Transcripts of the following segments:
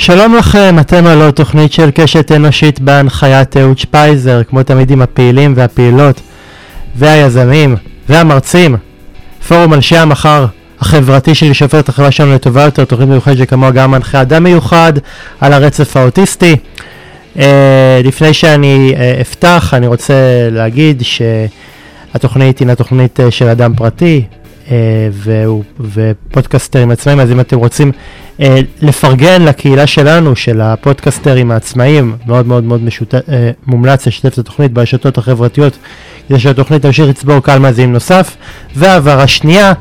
שלום לכם, אתם על תוכנית של קשת אנושית בהנחיית אהוד שפייזר, כמו תמיד עם הפעילים והפעילות והיזמים והמרצים. פורום אנשי המחר החברתי שלי שהופך את החברה שלנו לטובה יותר, תוכנית מיוחדת שכמוה גם מנחה אדם מיוחד על הרצף האוטיסטי. Uh, לפני שאני uh, אפתח, אני רוצה להגיד שהתוכנית הינה תוכנית uh, של אדם פרטי, uh, והוא, ופודקסטרים עצמאים, אז אם אתם רוצים לפרגן לקהילה שלנו, של הפודקסטרים העצמאים, מאוד מאוד מאוד משוט... uh, מומלץ לשתף את התוכנית ברשתות החברתיות, כדי שהתוכנית תמשיך לצבור קהל מאזינים נוסף. והעברה שנייה,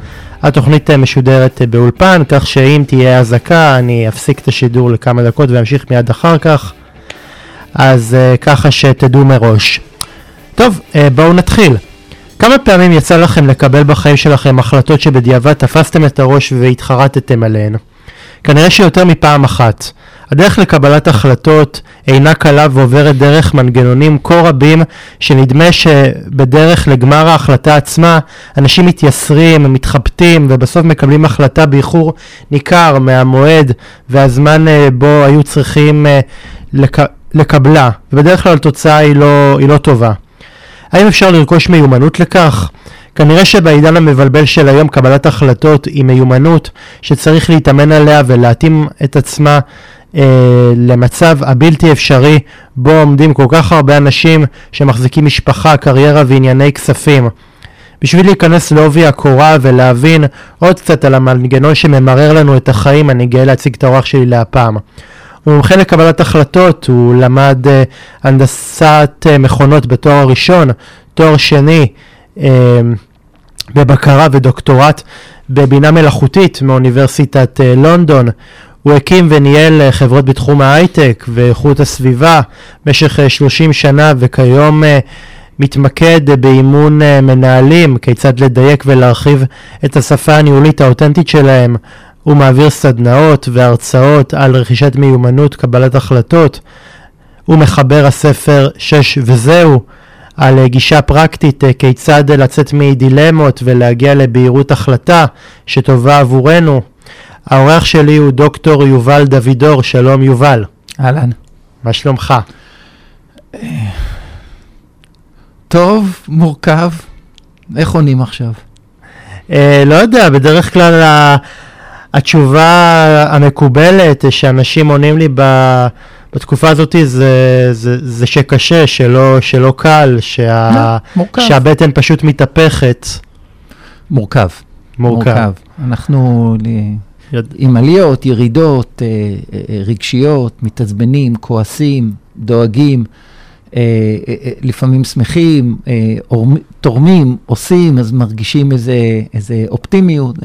התוכנית משודרת באולפן, כך שאם תהיה אזעקה אני אפסיק את השידור לכמה דקות ואמשיך מיד אחר כך, אז ככה שתדעו מראש. טוב, בואו נתחיל. כמה פעמים יצא לכם לקבל בחיים שלכם החלטות שבדיעבד תפסתם את הראש והתחרטתם עליהן? כנראה שיותר מפעם אחת. הדרך לקבלת החלטות אינה קלה ועוברת דרך מנגנונים כה רבים שנדמה שבדרך לגמר ההחלטה עצמה אנשים מתייסרים, מתחבטים ובסוף מקבלים החלטה באיחור ניכר מהמועד והזמן אה, בו היו צריכים אה, לק... לקבלה ובדרך כלל התוצאה היא לא, היא לא טובה. האם אפשר לרכוש מיומנות לכך? כנראה שבעידן המבלבל של היום קבלת החלטות היא מיומנות שצריך להתאמן עליה ולהתאים את עצמה אה, למצב הבלתי אפשרי בו עומדים כל כך הרבה אנשים שמחזיקים משפחה, קריירה וענייני כספים. בשביל להיכנס לעובי הקורה ולהבין עוד קצת על המנגנון שממרר לנו את החיים, אני גאה להציג את האורח שלי להפעם. הוא מומחה לקבלת החלטות, הוא למד uh, הנדסת uh, מכונות בתואר הראשון, תואר שני uh, בבקרה ודוקטורט בבינה מלאכותית מאוניברסיטת uh, לונדון. הוא הקים וניהל uh, חברות בתחום ההייטק ואיכות הסביבה במשך uh, 30 שנה וכיום מתמקד באימון מנהלים, כיצד לדייק ולהרחיב את השפה הניהולית האותנטית שלהם. הוא מעביר סדנאות והרצאות על רכישת מיומנות קבלת החלטות. הוא מחבר הספר שש וזהו על גישה פרקטית כיצד לצאת מדילמות ולהגיע לבהירות החלטה שטובה עבורנו. האורח שלי הוא דוקטור יובל דוידור, שלום יובל. אהלן. מה שלומך? טוב, מורכב. איך עונים עכשיו? אה, לא יודע, בדרך כלל התשובה המקובלת שאנשים עונים לי ב, בתקופה הזאת זה, זה, זה שקשה, שלא, שלא קל, שה, מורכב. שהבטן פשוט מתהפכת. מורכב. מורכב. מורכב. אנחנו יד... עם עליות, ירידות, אה, אה, רגשיות, מתעצבנים, כועסים, דואגים. אה, לפעמים שמחים, תורמים, עושים, אז מרגישים איזה, איזה אופטימיות.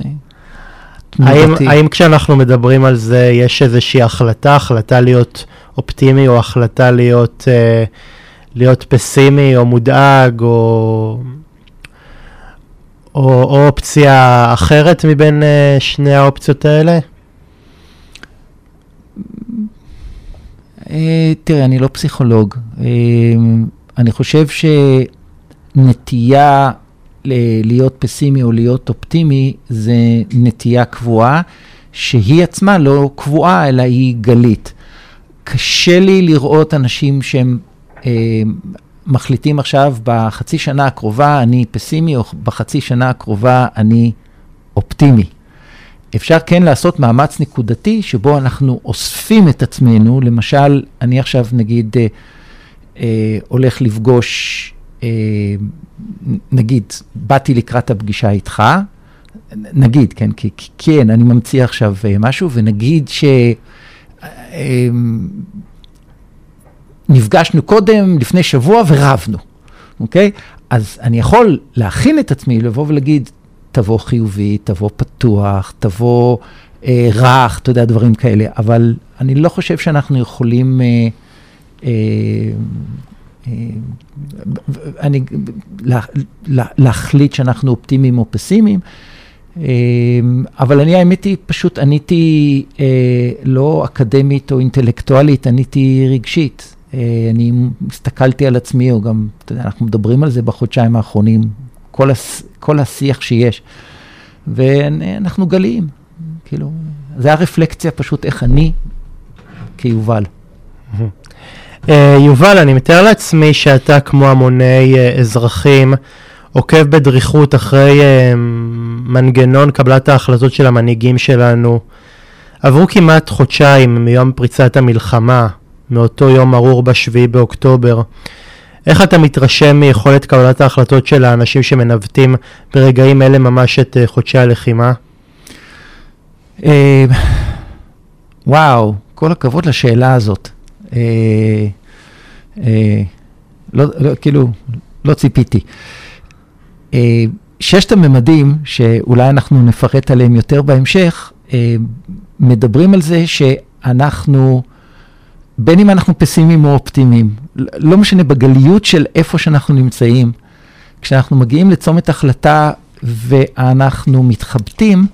האם, האם כשאנחנו מדברים על זה, יש איזושהי החלטה, החלטה להיות אופטימי, או החלטה להיות, אה, להיות פסימי, או מודאג, או, או, או אופציה אחרת מבין אה, שני האופציות האלה? אה, תראה, אני לא פסיכולוג. אה, אני חושב שנטייה להיות פסימי או להיות אופטימי זה נטייה קבועה, שהיא עצמה לא קבועה, אלא היא גלית. קשה לי לראות אנשים שהם אה, מחליטים עכשיו, בחצי שנה הקרובה אני פסימי, או בחצי שנה הקרובה אני אופטימי. אפשר כן לעשות מאמץ נקודתי, שבו אנחנו אוספים את עצמנו, למשל, אני עכשיו נגיד אה, אה, הולך לפגוש נגיד, באתי לקראת הפגישה איתך, נגיד, כן, כי, כן, אני ממציא עכשיו אה, משהו, ונגיד ש... אה, נפגשנו קודם, לפני שבוע, ורבנו, אוקיי? אז אני יכול להכין את עצמי, לבוא ולהגיד, תבוא חיובי, תבוא פתוח, תבוא אה, רך, אתה יודע, דברים כאלה, אבל אני לא חושב שאנחנו יכולים אה, אה, אני, לה, לה, להחליט שאנחנו אופטימיים או פסימיים, אבל אני, האמת היא, פשוט עניתי אה, לא אקדמית או אינטלקטואלית, עניתי רגשית. אה, אני הסתכלתי על עצמי, או גם, אתה יודע, אנחנו מדברים על זה בחודשיים האחרונים, כל, הס, כל השיח שיש, ואנחנו גליים, כאילו, זה הרפלקציה פשוט איך אני כיובל. אה, יובל, אני מתאר לעצמי שאתה כמו המוני אה, אזרחים עוקב בדריכות אחרי אה, מנגנון קבלת ההחלטות של המנהיגים שלנו. עברו כמעט חודשיים מיום פריצת המלחמה, מאותו יום ארור בשביעי באוקטובר. איך אתה מתרשם מיכולת קבלת ההחלטות של האנשים שמנווטים ברגעים אלה ממש את חודשי הלחימה? וואו, כל הכבוד לשאלה הזאת. אה, אה, לא, לא, כאילו, לא ציפיתי. אה, ששת הממדים, שאולי אנחנו נפרט עליהם יותר בהמשך, מדברים על זה שאנחנו, בין אם אנחנו פסימיים או אופטימיים, לא משנה בגליות של איפה שאנחנו נמצאים, כשאנחנו מגיעים לצומת החלטה ואנחנו מתחבטים,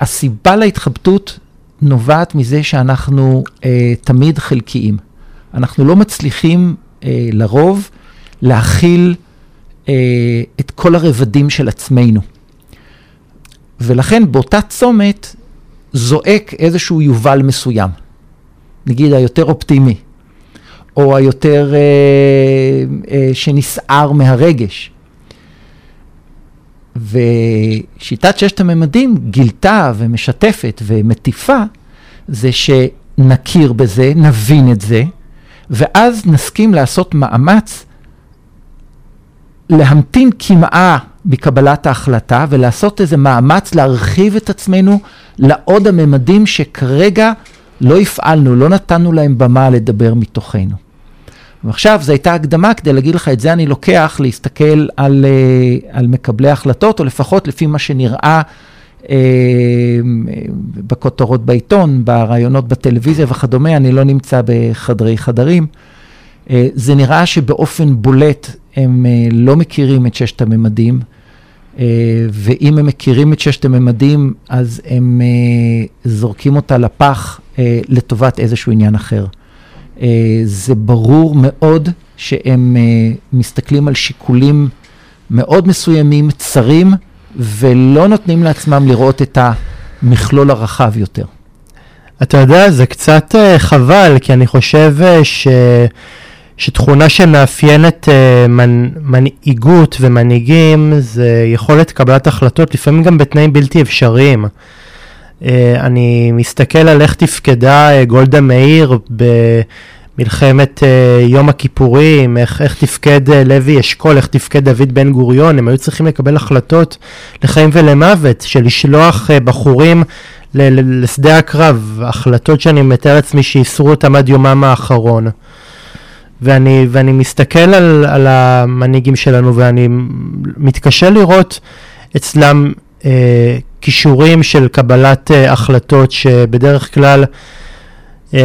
הסיבה להתחבטות נובעת מזה שאנחנו אה, תמיד חלקיים. אנחנו לא מצליחים אה, לרוב להכיל אה, את כל הרבדים של עצמנו. ולכן באותה צומת זועק איזשהו יובל מסוים, נגיד היותר אופטימי, או היותר אה, אה, שנסער מהרגש. ושיטת ששת הממדים גילתה ומשתפת ומטיפה, זה שנכיר בזה, נבין את זה, ואז נסכים לעשות מאמץ להמתין קמעה מקבלת ההחלטה ולעשות איזה מאמץ להרחיב את עצמנו לעוד הממדים שכרגע לא הפעלנו, לא נתנו להם במה לדבר מתוכנו. ועכשיו, זו הייתה הקדמה כדי להגיד לך, את זה אני לוקח להסתכל על, uh, על מקבלי החלטות, או לפחות לפי מה שנראה uh, בכותרות בעיתון, בראיונות בטלוויזיה וכדומה, אני לא נמצא בחדרי חדרים. Uh, זה נראה שבאופן בולט הם uh, לא מכירים את ששת הממדים, uh, ואם הם מכירים את ששת הממדים, אז הם uh, זורקים אותה לפח uh, לטובת איזשהו עניין אחר. אה, זה ברור מאוד שהם אה, מסתכלים על שיקולים מאוד מסוימים, צרים, ולא נותנים לעצמם לראות את המכלול הרחב יותר. אתה יודע, זה קצת uh, חבל, כי אני חושב ש... שתכונה שמאפיינת uh, מנ... מנהיגות ומנהיגים זה יכולת קבלת החלטות, לפעמים גם בתנאים בלתי אפשריים. Uh, אני מסתכל על איך תפקדה uh, גולדה מאיר במלחמת uh, יום הכיפורים, איך, איך תפקד לוי אשכול, איך תפקד דוד בן גוריון, הם היו צריכים לקבל החלטות לחיים ולמוות, של לשלוח בחורים לשדה הקרב, החלטות שאני מתאר לעצמי שאיסרו אותם עד יומם האחרון. ואני, ואני מסתכל על, על המנהיגים שלנו ואני מתקשה לראות אצלם אה, כישורים של קבלת uh, החלטות שבדרך כלל uh,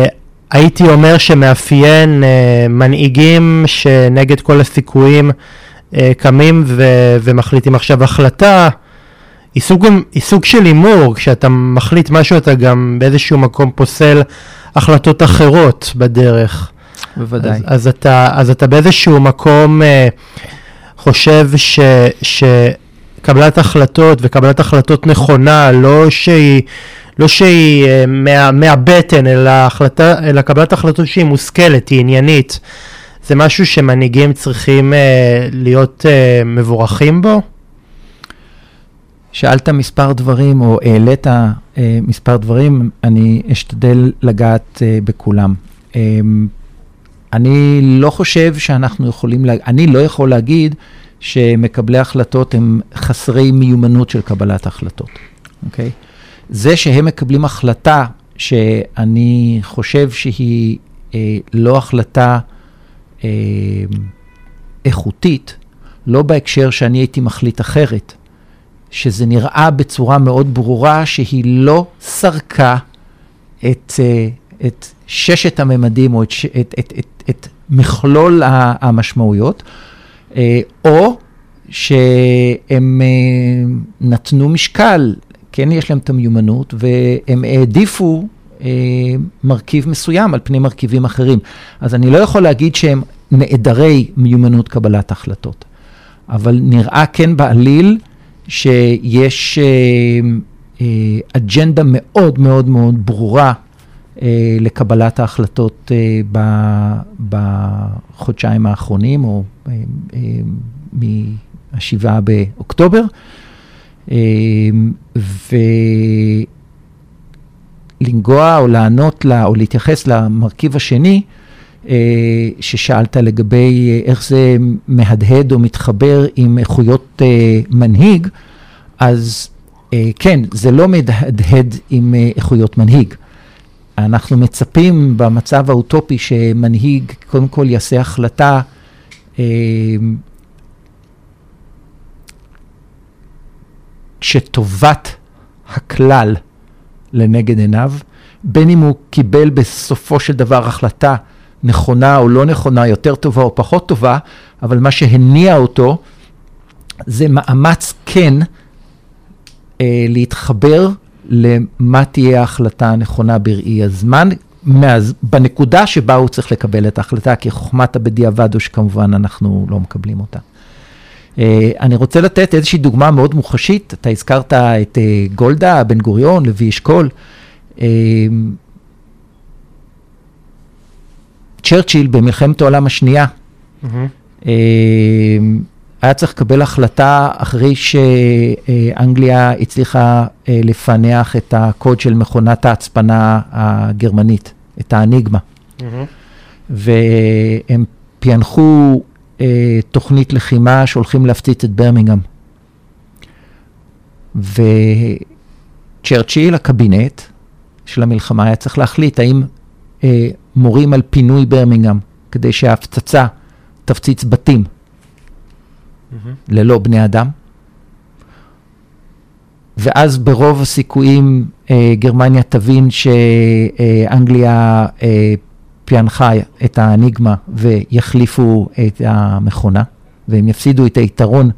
הייתי אומר שמאפיין uh, מנהיגים שנגד כל הסיכויים קמים ו- ומחליטים עכשיו החלטה. היא סוג, היא סוג של הימור, כשאתה מחליט משהו אתה גם באיזשהו מקום פוסל החלטות אחרות בדרך. בוודאי. אז, אז, אתה, אז אתה באיזשהו מקום uh, חושב ש, ש, קבלת החלטות וקבלת החלטות נכונה, לא שהיא, לא שהיא אה, מה, מהבטן, אלא, החלטה, אלא קבלת החלטות שהיא מושכלת, היא עניינית. זה משהו שמנהיגים צריכים אה, להיות אה, מבורכים בו? שאלת מספר דברים, או העלית אה, מספר דברים, אני אשתדל לגעת אה, בכולם. אה, אני לא חושב שאנחנו יכולים, לה... אני לא יכול להגיד שמקבלי החלטות הם חסרי מיומנות של קבלת החלטות, אוקיי? זה שהם מקבלים החלטה שאני חושב שהיא אה, לא החלטה אה, איכותית, לא בהקשר שאני הייתי מחליט אחרת, שזה נראה בצורה מאוד ברורה שהיא לא סרקה את, אה, את ששת הממדים או את, את, את, את, את מכלול המשמעויות. אה, או שהם אה, נתנו משקל, כן יש להם את המיומנות, והם העדיפו אה, מרכיב מסוים על פני מרכיבים אחרים. אז אני לא יכול להגיד שהם נעדרי מיומנות קבלת החלטות, אבל נראה כן בעליל שיש אג'נדה מאוד מאוד מאוד ברורה לקבלת ההחלטות אה, בחודשיים האחרונים, או אה, מהשבעה באוקטובר. ולנגוע או לענות לה, או להתייחס למרכיב השני, ששאלת לגבי איך זה מהדהד או מתחבר עם איכויות מנהיג, אז כן, זה לא מהדהד עם איכויות מנהיג. אנחנו מצפים במצב האוטופי שמנהיג קודם כל יעשה החלטה אה, שטובת הכלל לנגד עיניו, בין אם הוא קיבל בסופו של דבר החלטה נכונה או לא נכונה, יותר טובה או פחות טובה, אבל מה שהניע אותו זה מאמץ כן אה, להתחבר למה תהיה ההחלטה הנכונה בראי הזמן, מאז, בנקודה שבה הוא צריך לקבל את ההחלטה, כי חוכמת הבדיעבד הוא שכמובן אנחנו לא מקבלים אותה. Uh, אני רוצה לתת איזושהי דוגמה מאוד מוחשית, אתה הזכרת את uh, גולדה, בן גוריון, לוי אשכול. Uh, צ'רצ'יל במלחמת העולם השנייה. Mm-hmm. Uh, היה צריך לקבל החלטה אחרי שאנגליה הצליחה אה, לפענח את הקוד של מכונת ההצפנה הגרמנית, את האניגמה. Mm-hmm. והם פענחו אה, תוכנית לחימה שהולכים להפציץ את ברמינגהם. וצ'רצ'יל, הקבינט של המלחמה, היה צריך להחליט האם אה, מורים על פינוי ברמינגהם, כדי שההפצצה תפציץ בתים. ללא בני אדם. ואז ברוב הסיכויים אה, גרמניה תבין שאנגליה אה, פענחה את האניגמה ויחליפו את המכונה, והם יפסידו את היתרון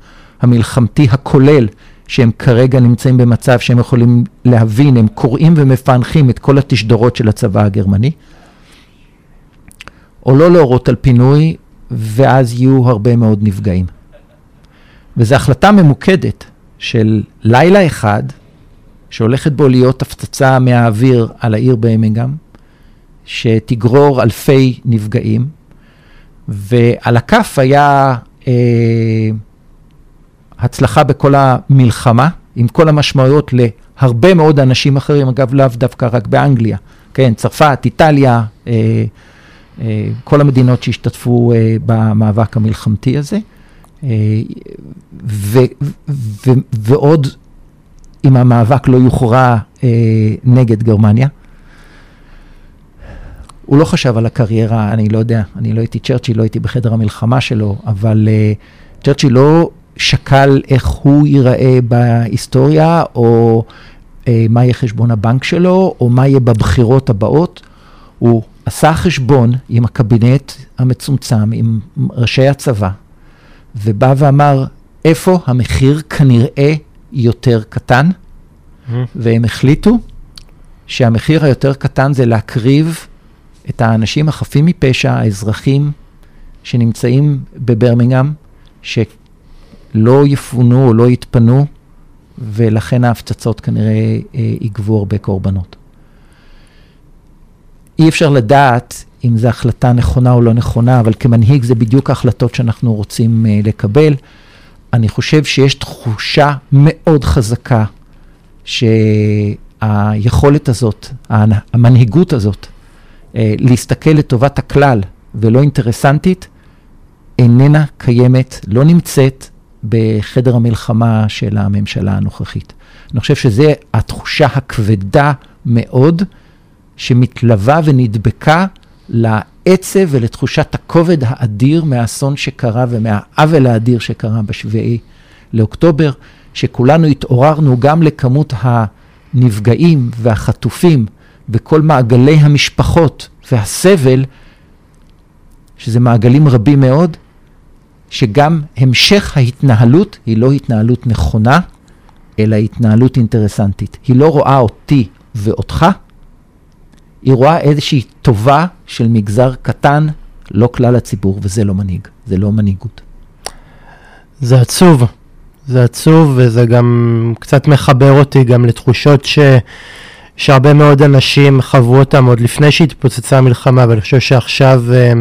המלחמתי הכולל שהם כרגע נמצאים במצב שהם יכולים להבין, הם קוראים ומפענחים את כל התשדורות של הצבא הגרמני, או לא להורות על פינוי, ואז יהיו הרבה מאוד נפגעים. וזו החלטה ממוקדת של לילה אחד, שהולכת בו להיות הפצצה מהאוויר על העיר ברמינגהם, שתגרור אלפי נפגעים, ועל הכף היה אה, הצלחה בכל המלחמה, עם כל המשמעויות להרבה מאוד אנשים אחרים, אגב, לאו דווקא רק באנגליה, כן, צרפת, איטליה, אה, אה, כל המדינות שהשתתפו אה, במאבק המלחמתי הזה. ו, ו, ועוד, אם המאבק לא יוכרע אה, נגד גרמניה. הוא לא חשב על הקריירה, אני לא יודע, אני לא הייתי צ'רצ'יל, לא הייתי בחדר המלחמה שלו, אבל אה, צ'רצ'יל לא שקל איך הוא ייראה בהיסטוריה, או אה, מה יהיה חשבון הבנק שלו, או מה יהיה בבחירות הבאות. הוא עשה חשבון עם הקבינט המצומצם, עם ראשי הצבא, ובא ואמר, איפה המחיר כנראה יותר קטן, mm-hmm. והם החליטו שהמחיר היותר קטן זה להקריב את האנשים החפים מפשע, האזרחים שנמצאים בברמינגהם, שלא יפונו או לא יתפנו, ולכן ההפצצות כנראה אה, יגבו הרבה קורבנות. אי אפשר לדעת אם זו החלטה נכונה או לא נכונה, אבל כמנהיג זה בדיוק ההחלטות שאנחנו רוצים uh, לקבל. אני חושב שיש תחושה מאוד חזקה שהיכולת הזאת, המנהיגות הזאת, uh, להסתכל לטובת הכלל ולא אינטרסנטית, איננה קיימת, לא נמצאת בחדר המלחמה של הממשלה הנוכחית. אני חושב שזו התחושה הכבדה מאוד שמתלווה ונדבקה לעצב ולתחושת הכובד האדיר מהאסון שקרה ומהעוול האדיר שקרה בשביעי לאוקטובר, שכולנו התעוררנו גם לכמות הנפגעים והחטופים וכל מעגלי המשפחות והסבל, שזה מעגלים רבים מאוד, שגם המשך ההתנהלות היא לא התנהלות נכונה, אלא התנהלות אינטרסנטית. היא לא רואה אותי ואותך, היא רואה איזושהי טובה של מגזר קטן, לא כלל הציבור, וזה לא מנהיג, זה לא מנהיגות. זה עצוב, זה עצוב, וזה גם קצת מחבר אותי גם לתחושות ש... שהרבה מאוד אנשים חוו אותם עוד לפני שהתפוצצה המלחמה, ואני חושב שעכשיו אה,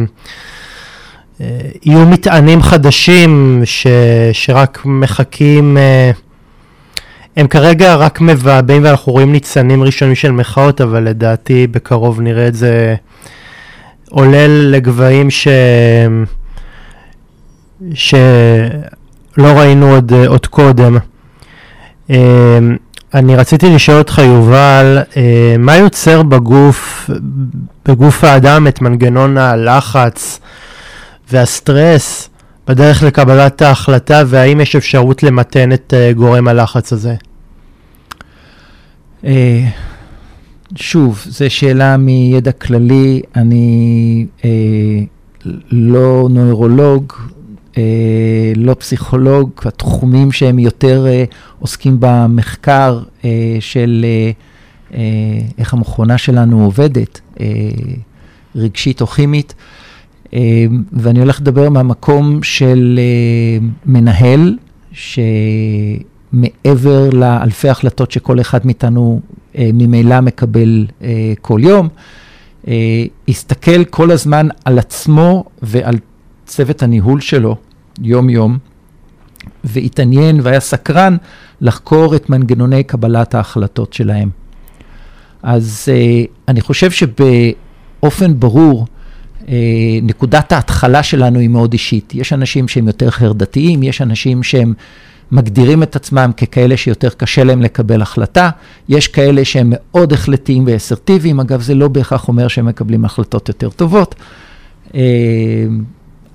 אה, יהיו מטענים חדשים ש, שרק מחכים, אה, הם כרגע רק מבעבעים ואנחנו רואים ניצנים ראשונים של מחאות, אבל לדעתי בקרוב נראה את זה עולה לגבהים ש... שלא ראינו עוד, עוד קודם. אני רציתי לשאול אותך, יובל, אה, מה יוצר בגוף, בגוף האדם את מנגנון הלחץ והסטרס בדרך לקבלת ההחלטה, והאם יש אפשרות למתן את אה, גורם הלחץ הזה? אה, שוב, זו שאלה מידע כללי. אני לא נוירולוג, אה, לא פסיכולוג, התחומים שהם יותר אה, עוסקים במחקר אה, של אה, אה, איך המכונה שלנו עובדת, אה, רגשית או כימית. אה, ואני הולך לדבר מהמקום של אה, מנהל, שמעבר לאלפי החלטות שכל אחד מאיתנו אה, ממילא מקבל אה, כל יום, אה, יסתכל כל הזמן על עצמו ועל צוות הניהול שלו יום-יום, והתעניין והיה סקרן לחקור את מנגנוני קבלת ההחלטות שלהם. אז אני חושב שבאופן ברור, נקודת ההתחלה שלנו היא מאוד אישית. יש אנשים שהם יותר חרדתיים, יש אנשים שהם מגדירים את עצמם ככאלה שיותר קשה להם לקבל החלטה, יש כאלה שהם מאוד החלטיים ואסרטיביים, אגב, זה לא בהכרח אומר שהם מקבלים החלטות יותר טובות. Uh,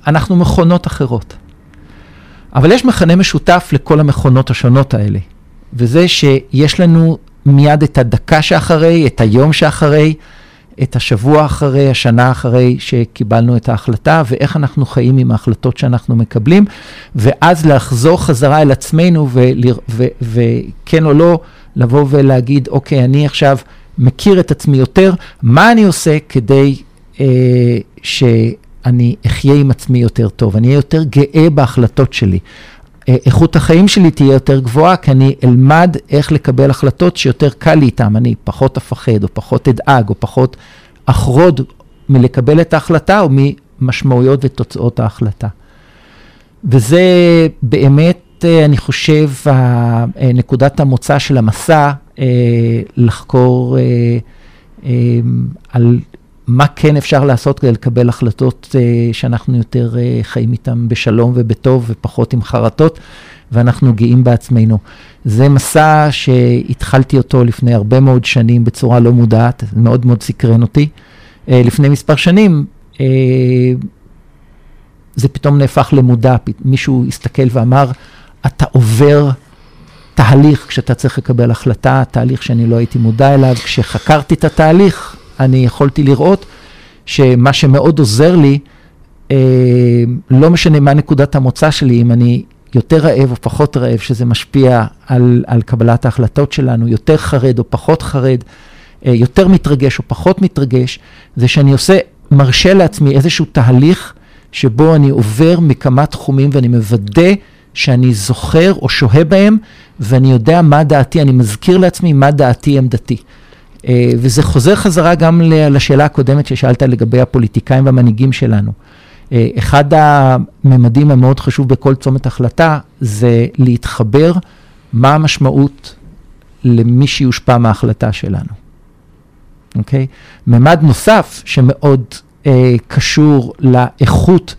אנחנו מכונות אחרות. אבל יש מכנה משותף לכל המכונות השונות האלה, וזה שיש לנו מיד את הדקה שאחרי, את היום שאחרי, את השבוע אחרי, השנה אחרי שקיבלנו את ההחלטה, ואיך אנחנו חיים עם ההחלטות שאנחנו מקבלים, ואז לחזור חזרה אל עצמנו, וכן או לא, לבוא ולהגיד, אוקיי, אני עכשיו מכיר את עצמי יותר, מה אני עושה כדי אה, ש... אני אחיה עם עצמי יותר טוב, אני אהיה יותר גאה בהחלטות שלי. אה, איכות החיים שלי תהיה יותר גבוהה, כי אני אלמד איך לקבל החלטות שיותר קל לי איתן. אני פחות אפחד, או פחות אדאג, או פחות אחרוד מלקבל את ההחלטה, או ממשמעויות ותוצאות ההחלטה. וזה באמת, אה, אני חושב, אה, נקודת המוצא של המסע, לחקור על מה כן אפשר לעשות כדי לקבל החלטות uh, שאנחנו יותר uh, חיים איתן בשלום ובטוב ופחות עם חרטות, ואנחנו גאים בעצמנו. זה מסע שהתחלתי אותו לפני הרבה מאוד שנים בצורה לא מודעת, מאוד מאוד סקרן אותי. Uh, לפני מספר שנים, uh, זה פתאום נהפך למודע, מישהו הסתכל ואמר, אתה עובר תהליך כשאתה צריך לקבל החלטה, תהליך שאני לא הייתי מודע אליו. כשחקרתי את התהליך, אני יכולתי לראות שמה שמאוד עוזר לי, אה, לא משנה מה נקודת המוצא שלי, אם אני יותר רעב או פחות רעב, שזה משפיע על, על קבלת ההחלטות שלנו, יותר חרד או פחות חרד, אה, יותר מתרגש או פחות מתרגש, זה שאני עושה, מרשה לעצמי איזשהו תהליך שבו אני עובר מכמה תחומים ואני מוודא שאני זוכר או שוהה בהם, ואני יודע מה דעתי, אני מזכיר לעצמי מה דעתי עמדתי. אה, וזה חוזר חזרה גם לשאלה הקודמת ששאלת לגבי הפוליטיקאים והמנהיגים שלנו. אה, אחד הממדים המאוד חשוב בכל צומת החלטה זה להתחבר מה המשמעות למי שיושפע מההחלטה שלנו. אוקיי? Okay? ממד נוסף שמאוד אה, קשור לאיכות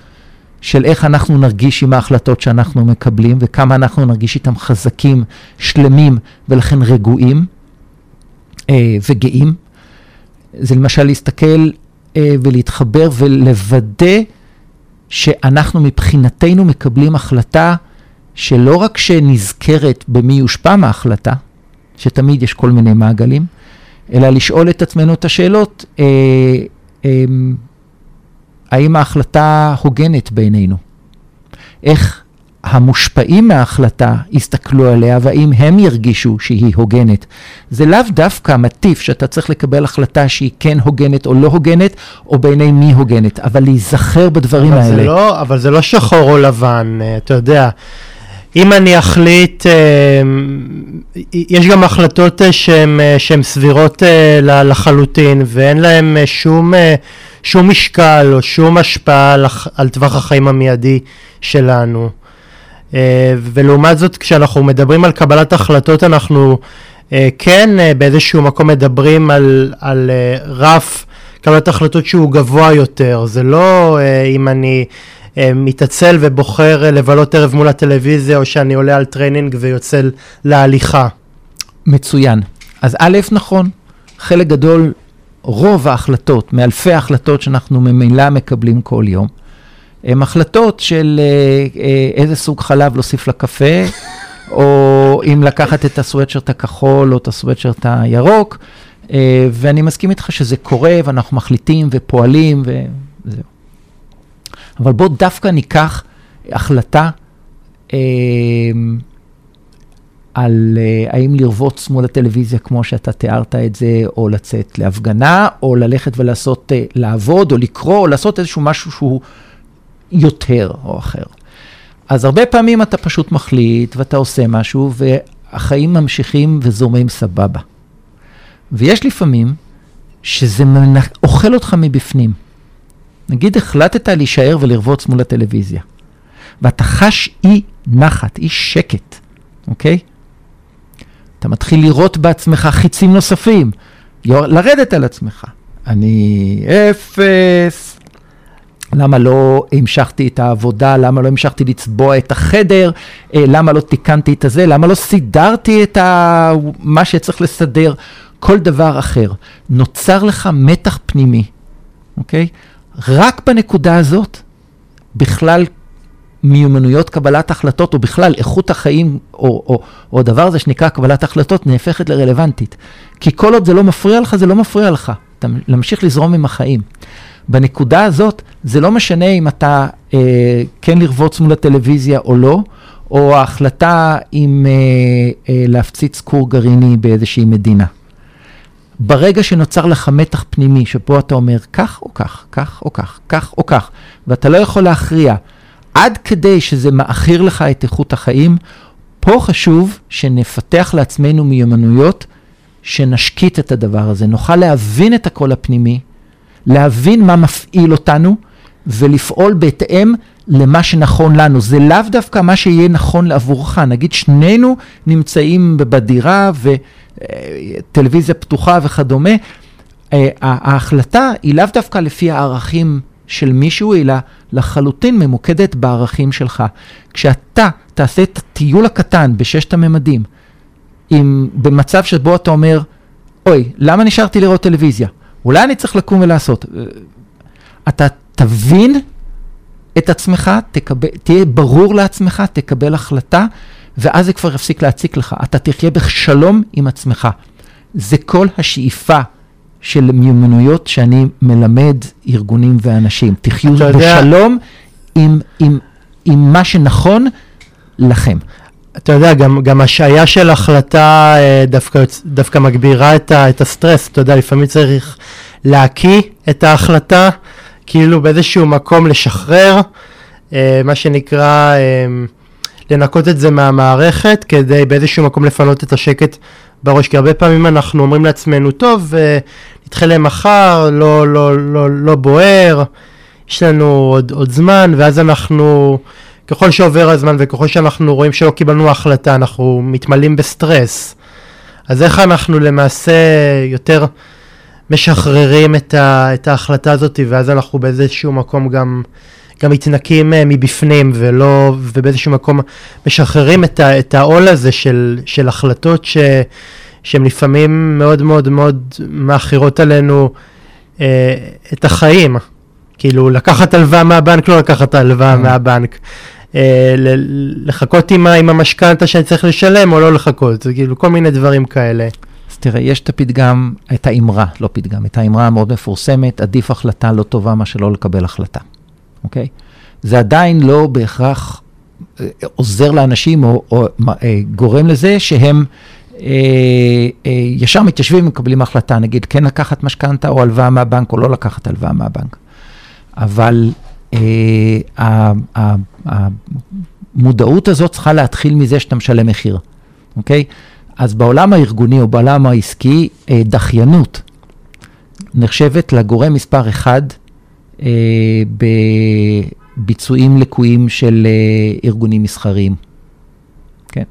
של איך אנחנו נרגיש עם ההחלטות שאנחנו מקבלים וכמה אנחנו נרגיש איתם חזקים, שלמים ולכן רגועים. אה, וגאים. זה למשל להסתכל אה, ולהתחבר ולוודא שאנחנו מבחינתנו מקבלים החלטה שלא רק שנזכרת במי יושפע מההחלטה, שתמיד יש כל מיני מעגלים, אלא לשאול את עצמנו את השאלות, אה, אה, האם ההחלטה הוגנת בעינינו? איך המושפעים מההחלטה יסתכלו עליה והאם הם ירגישו שהיא הוגנת. זה לאו דווקא מטיף שאתה צריך לקבל החלטה שהיא כן הוגנת או לא הוגנת, או בעיני מי הוגנת, אבל להיזכר בדברים אבל האלה. זה לא, אבל זה לא שחור או לבן, אה, אתה יודע. אם אני אחליט, אה, יש גם החלטות שהן סבירות לחלוטין ואין להן שום, שום משקל או שום השפעה על טווח החיים המיידי שלנו. ולעומת זאת כשאנחנו מדברים על קבלת החלטות אנחנו כן באיזשהו מקום מדברים על, על רף קבלת החלטות שהוא גבוה יותר, זה לא אם אני אה, מתעצל ובוחר אה, לבלות ערב מול הטלוויזיה, או שאני עולה על טרנינג ויוצא להליכה. מצוין. אז א', נכון, חלק גדול, רוב ההחלטות, מאלפי ההחלטות שאנחנו ממילא מקבלים כל יום, הן החלטות של אה, איזה סוג חלב להוסיף לקפה, או אם לקחת את הסוואטשרט הכחול או את הסוואטשרט הירוק, ואני מסכים איתך שזה קורה, ואנחנו מחליטים ופועלים, וזהו. אבל בואו דווקא ניקח החלטה אה, על אה, האם לרבוץ מול הטלוויזיה כמו שאתה תיארת את זה, או לצאת להפגנה, או ללכת ולעשות, אה, לעבוד, או לקרוא, או לעשות איזשהו משהו שהוא יותר או אחר. אז הרבה פעמים אתה פשוט מחליט ואתה עושה משהו, והחיים ממשיכים וזורמים סבבה. ויש לפעמים שזה אוכל אותך מבפנים. נגיד החלטת להישאר ולרבוץ מול הטלוויזיה, ואתה חש אי נחת, אי שקט, אוקיי? אתה מתחיל לראות בעצמך חיצים נוספים, לרדת על עצמך. אני אפס. למה לא המשכתי את העבודה? למה לא המשכתי לצבוע את החדר? אה, למה לא תיקנתי את הזה? למה לא סידרתי את ה... מה שצריך לסדר? כל דבר אחר. נוצר לך מתח פנימי, אוקיי? רק בנקודה הזאת, בכלל מיומנויות קבלת החלטות, או בכלל איכות החיים, או, או, או הדבר הזה שנקרא קבלת החלטות, נהפכת לרלוונטית. כי כל עוד זה לא מפריע לך, זה לא מפריע לך. אתה להמשיך לזרום עם החיים. בנקודה הזאת, זה לא משנה אם אתה אה, כן לרבוץ מול הטלוויזיה או לא, או ההחלטה אם אה, אה, להפציץ כור גרעיני באיזושהי מדינה. ברגע שנוצר לך מתח פנימי, שפה אתה אומר כך או כך, כך או כך, כך או כך, ואתה לא יכול להכריע, עד כדי שזה מאחיר לך את איכות החיים, פה חשוב שנפתח לעצמנו מיומנויות שנשקיט את הדבר הזה, נוכל להבין את הקול הפנימי, להבין מה מפעיל אותנו ולפעול בהתאם למה שנכון לנו. זה לאו דווקא מה שיהיה נכון עבורך. נגיד שנינו נמצאים בדירה וטלוויזיה פתוחה וכדומה. אה, ההחלטה היא לאו דווקא לפי הערכים של מישהו, אלא לחלוטין ממוקדת בערכים שלך. כשאתה תעשה את הטיול הקטן בששת הממדים, עם, במצב שבו אתה אומר, אוי, למה נשארתי לראות טלוויזיה? אולי אני צריך לקום ולעשות. אתה תבין את עצמך, תקבל, תהיה ברור לעצמך, תקבל החלטה, ואז זה כבר יפסיק להציק לך. אתה תחיה בשלום עם עצמך. זה כל השאיפה של מיומנויות שאני מלמד ארגונים ואנשים. תחיו בשלום עם, עם, עם מה שנכון לכם. אתה יודע, גם, גם השעיה של החלטה אה, דווקא, דווקא מגבירה את, ה, את הסטרס. אתה יודע, לפעמים צריך להקיא את ההחלטה. כאילו באיזשהו מקום לשחרר, אה, מה שנקרא, אה, לנקות את זה מהמערכת, כדי באיזשהו מקום לפנות את השקט בראש, כי הרבה פעמים אנחנו אומרים לעצמנו, טוב, נדחה למחר, לא, לא, לא, לא בוער, יש לנו עוד, עוד זמן, ואז אנחנו, ככל שעובר הזמן וככל שאנחנו רואים שלא קיבלנו החלטה, אנחנו מתמלאים בסטרס. אז איך אנחנו למעשה יותר משחררים את, ה, את ההחלטה הזאת, ואז אנחנו באיזשהו מקום גם, גם מתנקים uh, מבפנים, ולא, ובאיזשהו מקום משחררים את, ה, את העול הזה של, של החלטות ש, שהן לפעמים מאוד מאוד מאוד מאכירות עלינו uh, את החיים. כאילו, לקחת הלוואה מהבנק, לא לקחת הלוואה mm. מהבנק. Uh, לחכות עם, עם המשכנתה שאני צריך לשלם, או לא לחכות, כאילו, כל מיני דברים כאלה. תראה, יש את הפתגם, את האמרה, לא פתגם, את האמרה המאוד מפורסמת, עדיף החלטה לא טובה מאשר לא לקבל החלטה, אוקיי? זה עדיין לא בהכרח אה, עוזר לאנשים או, או אה, גורם לזה שהם אה, אה, ישר מתיישבים ומקבלים החלטה, נגיד כן לקחת משכנתה או הלוואה מהבנק או לא לקחת הלוואה מהבנק. אבל אה, המודעות הזאת צריכה להתחיל מזה שאתה משלם מחיר, אוקיי? אז בעולם הארגוני או בעולם העסקי, אה, דחיינות נחשבת לגורם מספר אחד אה, בביצועים לקויים של אה, ארגונים מסחריים. כן.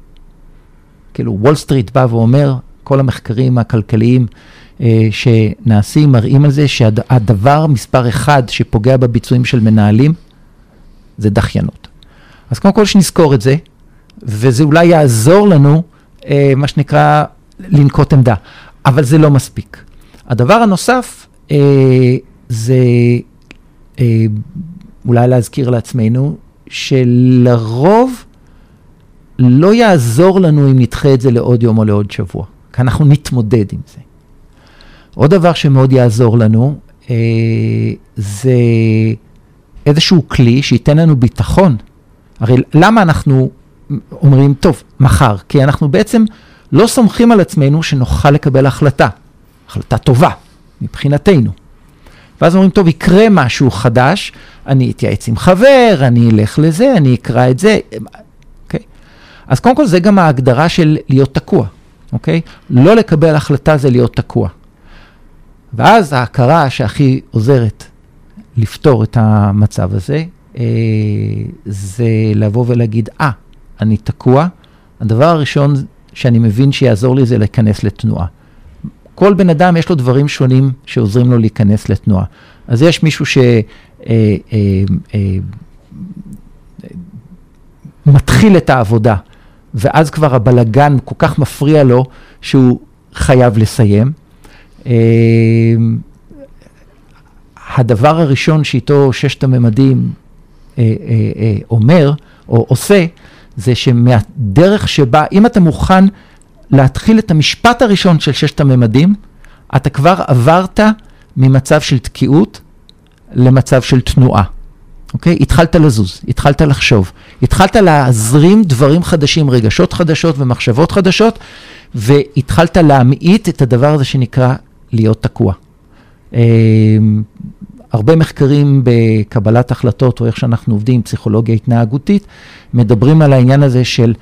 כאילו, וול סטריט בא ואומר, כל המחקרים הכלכליים אה, שנעשים מראים על זה שהדבר מספר אחד שפוגע בביצועים של מנהלים זה דחיינות. אז קודם כל שנזכור את זה, וזה אולי יעזור לנו, אה, מה שנקרא, לנקוט עמדה. אבל זה לא מספיק. הדבר הנוסף אה, זה אה, אולי להזכיר לעצמנו, שלרוב לא יעזור לנו אם נדחה את זה לעוד יום או לעוד שבוע, כי אנחנו נתמודד עם זה. עוד דבר שמאוד יעזור לנו, אה, זה איזשהו כלי שייתן לנו ביטחון. הרי למה אנחנו אומרים, טוב, מחר? כי אנחנו בעצם לא סומכים על עצמנו שנוכל לקבל החלטה, החלטה טובה מבחינתנו. ואז אומרים, טוב, יקרה משהו חדש, אני אתייעץ עם חבר, אני אלך לזה, אני אקרא את זה, אוקיי? אז קודם כל זה גם ההגדרה של להיות תקוע, אוקיי? לא לקבל החלטה זה להיות תקוע. ואז ההכרה שהכי עוזרת לפתור את המצב הזה, אה, זה לבוא ולהגיד, אה, ah, אני תקוע. הדבר הראשון שאני מבין שיעזור לי זה להיכנס לתנועה. כל בן אדם יש לו דברים שונים שעוזרים לו להיכנס לתנועה. אז יש מישהו שמתחיל אה, אה, את העבודה, ואז כבר הבלגן כל כך מפריע לו שהוא חייב לסיים. הדבר הראשון שאיתו ששת הממדים אומר או עושה, זה שמהדרך שבה, אם אתה מוכן להתחיל את המשפט הראשון של ששת הממדים, אתה כבר עברת ממצב של תקיעות למצב של תנועה. אוקיי? התחלת לזוז, התחלת לחשוב, התחלת להזרים דברים חדשים, רגשות חדשות ומחשבות חדשות, והתחלת להמעיט את הדבר הזה שנקרא להיות תקוע. אה, הרבה מחקרים בקבלת החלטות, או איך שאנחנו עובדים, פסיכולוגיה התנהגותית, מדברים על העניין הזה של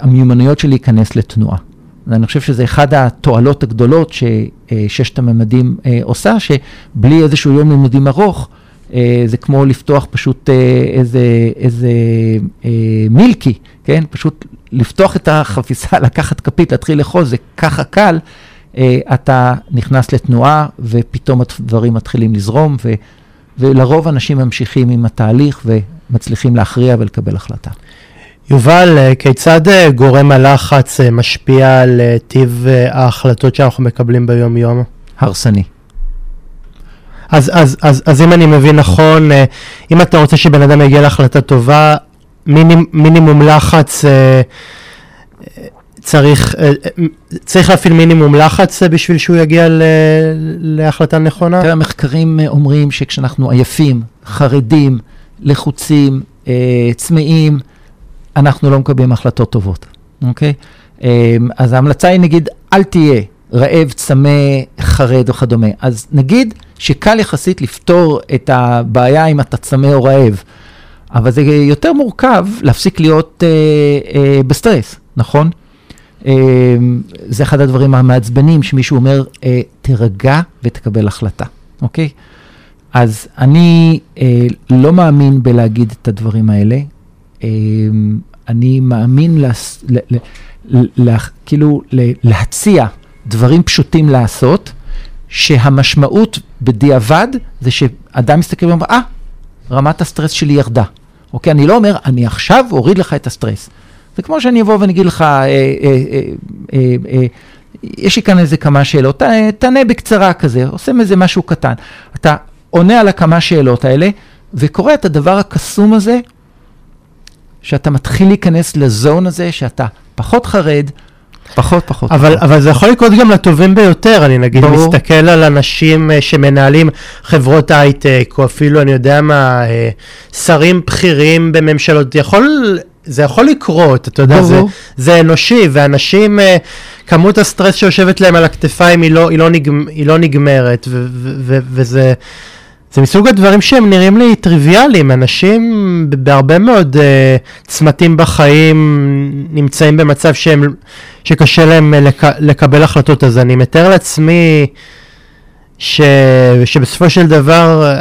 המיומנויות של להיכנס לתנועה. ואני חושב שזה אחד התועלות הגדולות שששת הממדים אה, עושה, שבלי איזשהו יום לימודים ארוך, אה, זה כמו לפתוח פשוט אה, איזה, איזה מילקי, כן? פשוט לפתוח את החפיסה, לקחת כפית, להתחיל לאכול, זה ככה קל. אתה נכנס לתנועה ופתאום הדברים מתחילים לזרום, ו, ולרוב אנשים ממשיכים עם התהליך ומצליחים להכריע ולקבל החלטה. יובל, אה, כיצד אה, גורם הלחץ אה, משפיע על טיב ההחלטות שאנחנו מקבלים ביום-יום? הרסני. אז, אז, אז, אז אם אני מבין נכון, אם אתה רוצה שבן אדם יגיע להחלטה טובה, מינימ, מינימום לחץ צריך, צריך להפעיל מינימום לחץ בשביל שהוא יגיע ל, להחלטה נכונה? תראה, המחקרים אומרים שכשאנחנו עייפים, חרדים, לחוצים, צמאים, אנחנו לא מקבלים החלטות טובות, אוקיי? אז ההמלצה היא נגיד, אל תהיה רעב, צמא, חרד וכדומה. אז נגיד שקל יחסית לפתור את הבעיה אם אתה צמא או רעב, אבל זה יותר מורכב להפסיק להיות אה, אה, בסטרס, נכון? אה, זה אחד הדברים המעצבנים שמישהו אומר, אה, תירגע ותקבל החלטה, אוקיי? אז אני אה, לא מאמין בלהגיד את הדברים האלה. אמ, אני מאמין, לס, ל, ל, ל, ל, כאילו להציע דברים פשוטים לעשות, שהמשמעות בדיעבד זה שאדם מסתכל ואומר, אה, רמת הסטרס שלי ירדה. אוקיי, אני לא אומר, אני עכשיו אוריד לך את הסטרס. זה כמו שאני אבוא ואני אגיד לך, אה, אה, אה, אה, אה, יש לי כאן איזה כמה שאלות, תענה בקצרה כזה, עושה מזה משהו קטן. אתה עונה על הכמה שאלות האלה, וקורא את הדבר הקסום הזה שאתה מתחיל להיכנס לזון הזה, שאתה פחות חרד, פחות פחות. אבל, פחות. אבל זה יכול לקרות גם לטובים ביותר, אני נגיד ברור. מסתכל על אנשים uh, שמנהלים חברות הייטק, או אפילו, אני יודע מה, uh, שרים בכירים בממשלות, יכול, זה יכול לקרות, אתה יודע, זה, זה אנושי, ואנשים, uh, כמות הסטרס שיושבת להם על הכתפיים היא לא, היא לא, נגמ, היא לא נגמרת, ו, ו, ו, וזה... זה מסוג הדברים שהם נראים לי טריוויאליים, אנשים בהרבה מאוד uh, צמתים בחיים נמצאים במצב שהם, שקשה להם לק, לקבל החלטות, אז אני מתאר לעצמי ש, שבסופו של דבר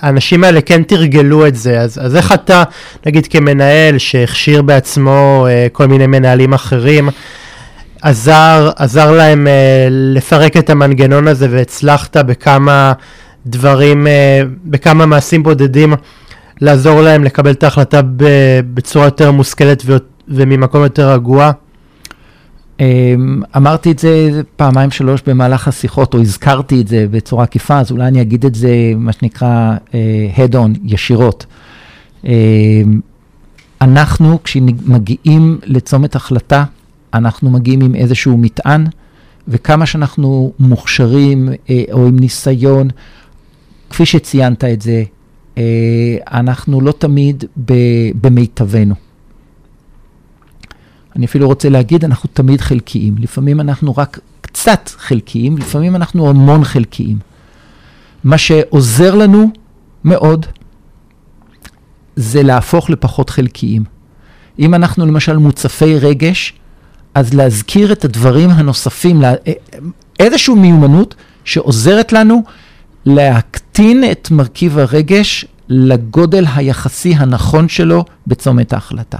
האנשים האלה כן תרגלו את זה, אז, אז איך אתה, נגיד כמנהל שהכשיר בעצמו uh, כל מיני מנהלים אחרים, עזר, עזר להם uh, לפרק את המנגנון הזה והצלחת בכמה דברים, uh, בכמה מעשים בודדים לעזור להם לקבל את ההחלטה בצורה יותר מושכלת ו, וממקום יותר רגוע? Um, אמרתי את זה פעמיים שלוש במהלך השיחות, או הזכרתי את זה בצורה עקיפה, אז אולי אני אגיד את זה, מה שנקרא, uh, head-on, ישירות. Uh, אנחנו, כשמגיעים לצומת החלטה, אנחנו מגיעים עם איזשהו מטען, וכמה שאנחנו מוכשרים אה, או עם ניסיון, כפי שציינת את זה, אה, אנחנו לא תמיד במיטבנו. אני אפילו רוצה להגיד, אנחנו תמיד חלקיים. לפעמים אנחנו רק קצת חלקיים, לפעמים אנחנו המון חלקיים. מה שעוזר לנו מאוד זה להפוך לפחות חלקיים. אם אנחנו למשל מוצפי רגש, אז להזכיר את הדברים הנוספים, אה, איזושהי מיומנות שעוזרת לנו להקטין את מרכיב הרגש לגודל היחסי הנכון שלו בצומת ההחלטה.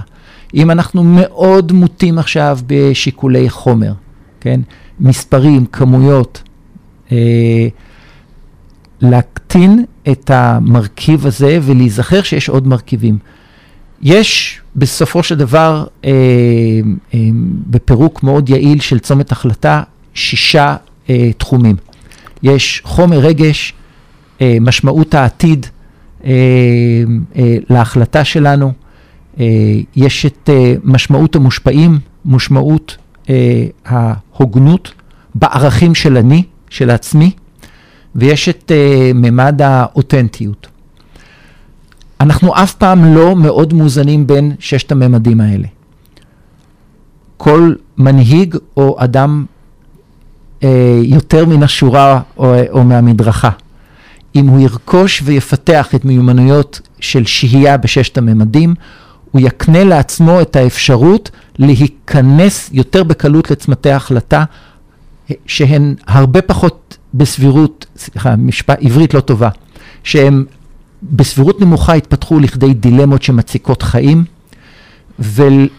אם אנחנו מאוד מוטים עכשיו בשיקולי חומר, כן? מספרים, כמויות, אה, להקטין את המרכיב הזה ולהיזכר שיש עוד מרכיבים. יש בסופו של דבר, אה, אה, בפירוק מאוד יעיל של צומת החלטה, שישה אה, תחומים. יש חומר רגש, אה, משמעות העתיד אה, אה, להחלטה שלנו, יש את אה, משמעות המושפעים, משמעות אה, ההוגנות בערכים של אני, של עצמי, ויש את אה, ממד האותנטיות. אנחנו אף פעם לא מאוד מוזנים בין ששת הממדים האלה. כל מנהיג או אדם אה, יותר מן השורה או, או מהמדרכה, אם הוא ירכוש ויפתח את מיומנויות של שהייה בששת הממדים, הוא יקנה לעצמו את האפשרות להיכנס יותר בקלות לצמתי ההחלטה, שהן הרבה פחות בסבירות, סליחה, משפט, עברית לא טובה, שהן בסבירות נמוכה התפתחו לכדי דילמות שמציקות חיים, והוא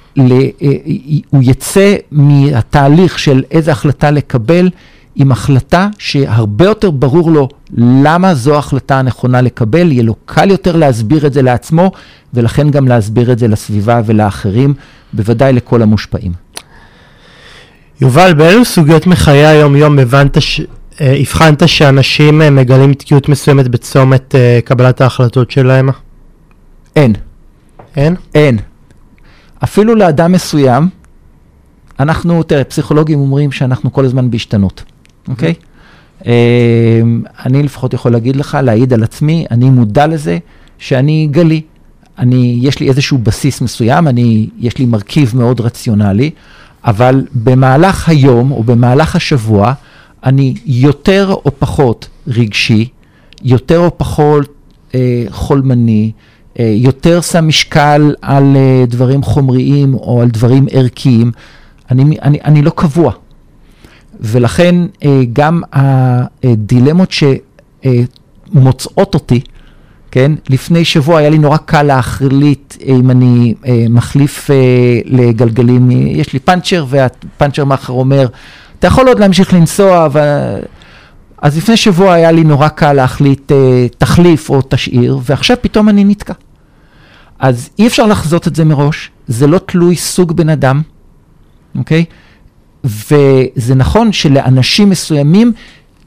יצא מהתהליך של איזה החלטה לקבל, עם החלטה שהרבה יותר ברור לו למה זו ההחלטה הנכונה לקבל, יהיה לו קל יותר להסביר את זה לעצמו, ולכן גם להסביר את זה לסביבה ולאחרים, בוודאי לכל המושפעים. יובל, באילו סוגיות מחיי היום-יום הבנת ש... אה, הבחנת שאנשים אה, מגלים תקיעות מסוימת בצומת אה, קבלת ההחלטות שלהם? אין. אין? אין. אפילו לאדם מסוים, אנחנו, תראה, פסיכולוגים אומרים שאנחנו כל הזמן בהשתנות, אוקיי? אני לפחות יכול להגיד לך, להעיד על עצמי, אני מודע לזה שאני גלי. אני, יש לי איזשהו בסיס מסוים, אני, יש לי מרכיב מאוד רציונלי, אבל במהלך היום או במהלך השבוע, אני יותר או פחות רגשי, יותר או פחות אה, חולמני, אה, יותר שם משקל על אה, דברים חומריים או על דברים ערכיים, אני, אני, אני לא קבוע. ולכן אה, גם הדילמות שמוצאות אותי, כן? לפני שבוע היה לי נורא קל להחליט אם אני אה, מחליף אה, לגלגלים, יש לי פאנצ'ר והפאנצ'ר מאחר אומר, אתה יכול עוד להמשיך לנסוע, ו... אז לפני שבוע היה לי נורא קל להחליט אה, תחליף או תשאיר, ועכשיו פתאום אני נתקע. אז אי אפשר לחזות את זה מראש, זה לא תלוי סוג בן אדם, אוקיי? וזה נכון שלאנשים מסוימים,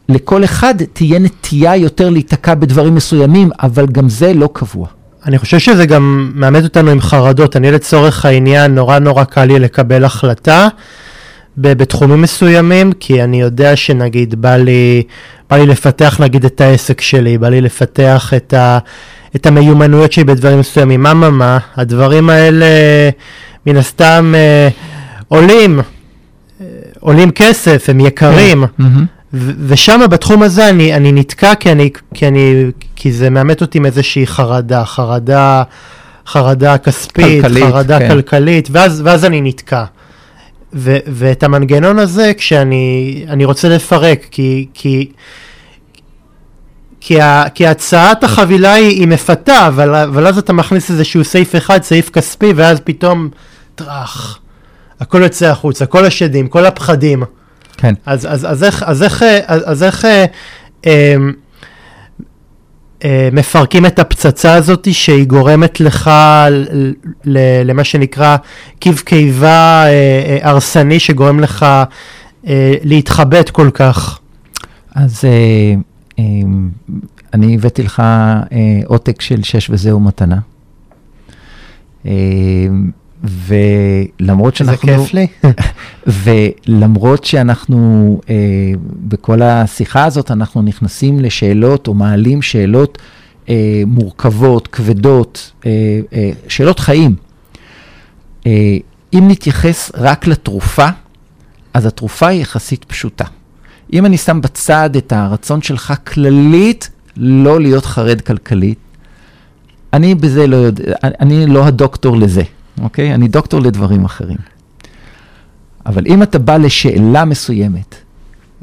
לכל אחד תהיה נטייה יותר להיתקע בדברים מסוימים, אבל גם זה לא קבוע. אני חושב שזה גם מעמד אותנו עם חרדות. אני לצורך העניין, נורא נורא קל לי לקבל החלטה. בתחומים מסוימים, כי אני יודע שנגיד בא לי, בא לי לפתח נגיד את העסק שלי, בא לי לפתח את, ה, את המיומנויות שלי בדברים מסוימים. אממה, הדברים האלה מן הסתם אה, עולים, עולים כסף, הם יקרים. Mm-hmm. ושם בתחום הזה אני, אני נתקע כי, אני, כי, אני, כי זה מאמת אותי עם איזושהי חרדה, חרדה, חרדה כספית, כלכלית, חרדה כן. כלכלית, ואז, ואז אני נתקע. ו, ואת המנגנון הזה כשאני רוצה לפרק, כי, כי, כי, ה, כי הצעת החבילה היא, היא מפתה, אבל, אבל אז אתה מכניס איזשהו סעיף אחד, סעיף כספי, ואז פתאום טראח, הכל יוצא החוצה, כל השדים, כל הפחדים. כן. אז, אז, אז איך, אז איך, אז, אז איך אה, אה, אה, מפרקים את הפצצה הזאת שהיא גורמת לך ל, ל, למה שנקרא קיב קיבה אה, אה, הרסני שגורם לך אה, להתחבט כל כך? אז... אה... אמ, אני הבאתי לך אה, עותק של שש וזהו מתנה. אמ, ולמרות שאנחנו... זה כיף לי. ולמרות שאנחנו, אה, בכל השיחה הזאת, אנחנו נכנסים לשאלות או מעלים שאלות אה, מורכבות, כבדות, שאלות חיים. אם נתייחס רק לתרופה, אז התרופה היא יחסית פשוטה. אם אני שם בצד את הרצון שלך כללית לא להיות חרד כלכלית, אני בזה לא יודע, אני לא הדוקטור לזה, אוקיי? אני דוקטור לדברים אחרים. אבל אם אתה בא לשאלה מסוימת,